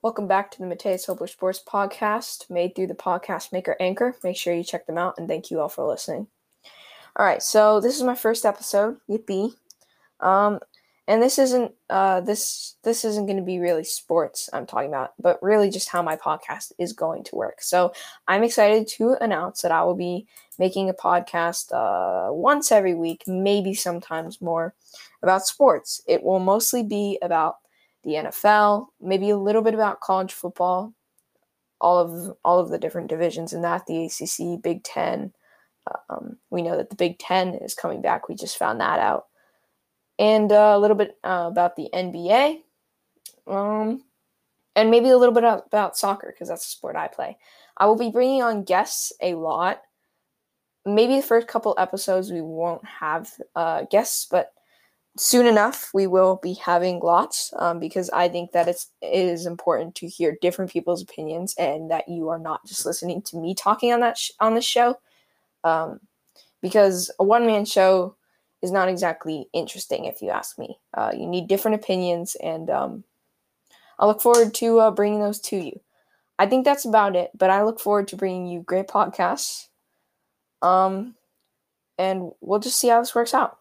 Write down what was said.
Welcome back to the Mateus Hopler Sports Podcast, made through the podcast maker Anchor. Make sure you check them out, and thank you all for listening. All right, so this is my first episode. Yippee! Um, and this isn't uh this this isn't going to be really sports I'm talking about, but really just how my podcast is going to work. So I'm excited to announce that I will be making a podcast uh, once every week, maybe sometimes more, about sports. It will mostly be about the NFL, maybe a little bit about college football, all of all of the different divisions in that, the ACC, Big Ten. Um, we know that the Big Ten is coming back. We just found that out, and uh, a little bit uh, about the NBA, um, and maybe a little bit about soccer because that's the sport I play. I will be bringing on guests a lot. Maybe the first couple episodes we won't have uh, guests, but soon enough we will be having lots um, because i think that it's it is important to hear different people's opinions and that you are not just listening to me talking on that sh- on this show um, because a one-man show is not exactly interesting if you ask me. Uh, you need different opinions and um, i look forward to uh, bringing those to you. I think that's about it but i look forward to bringing you great podcasts um, and we'll just see how this works out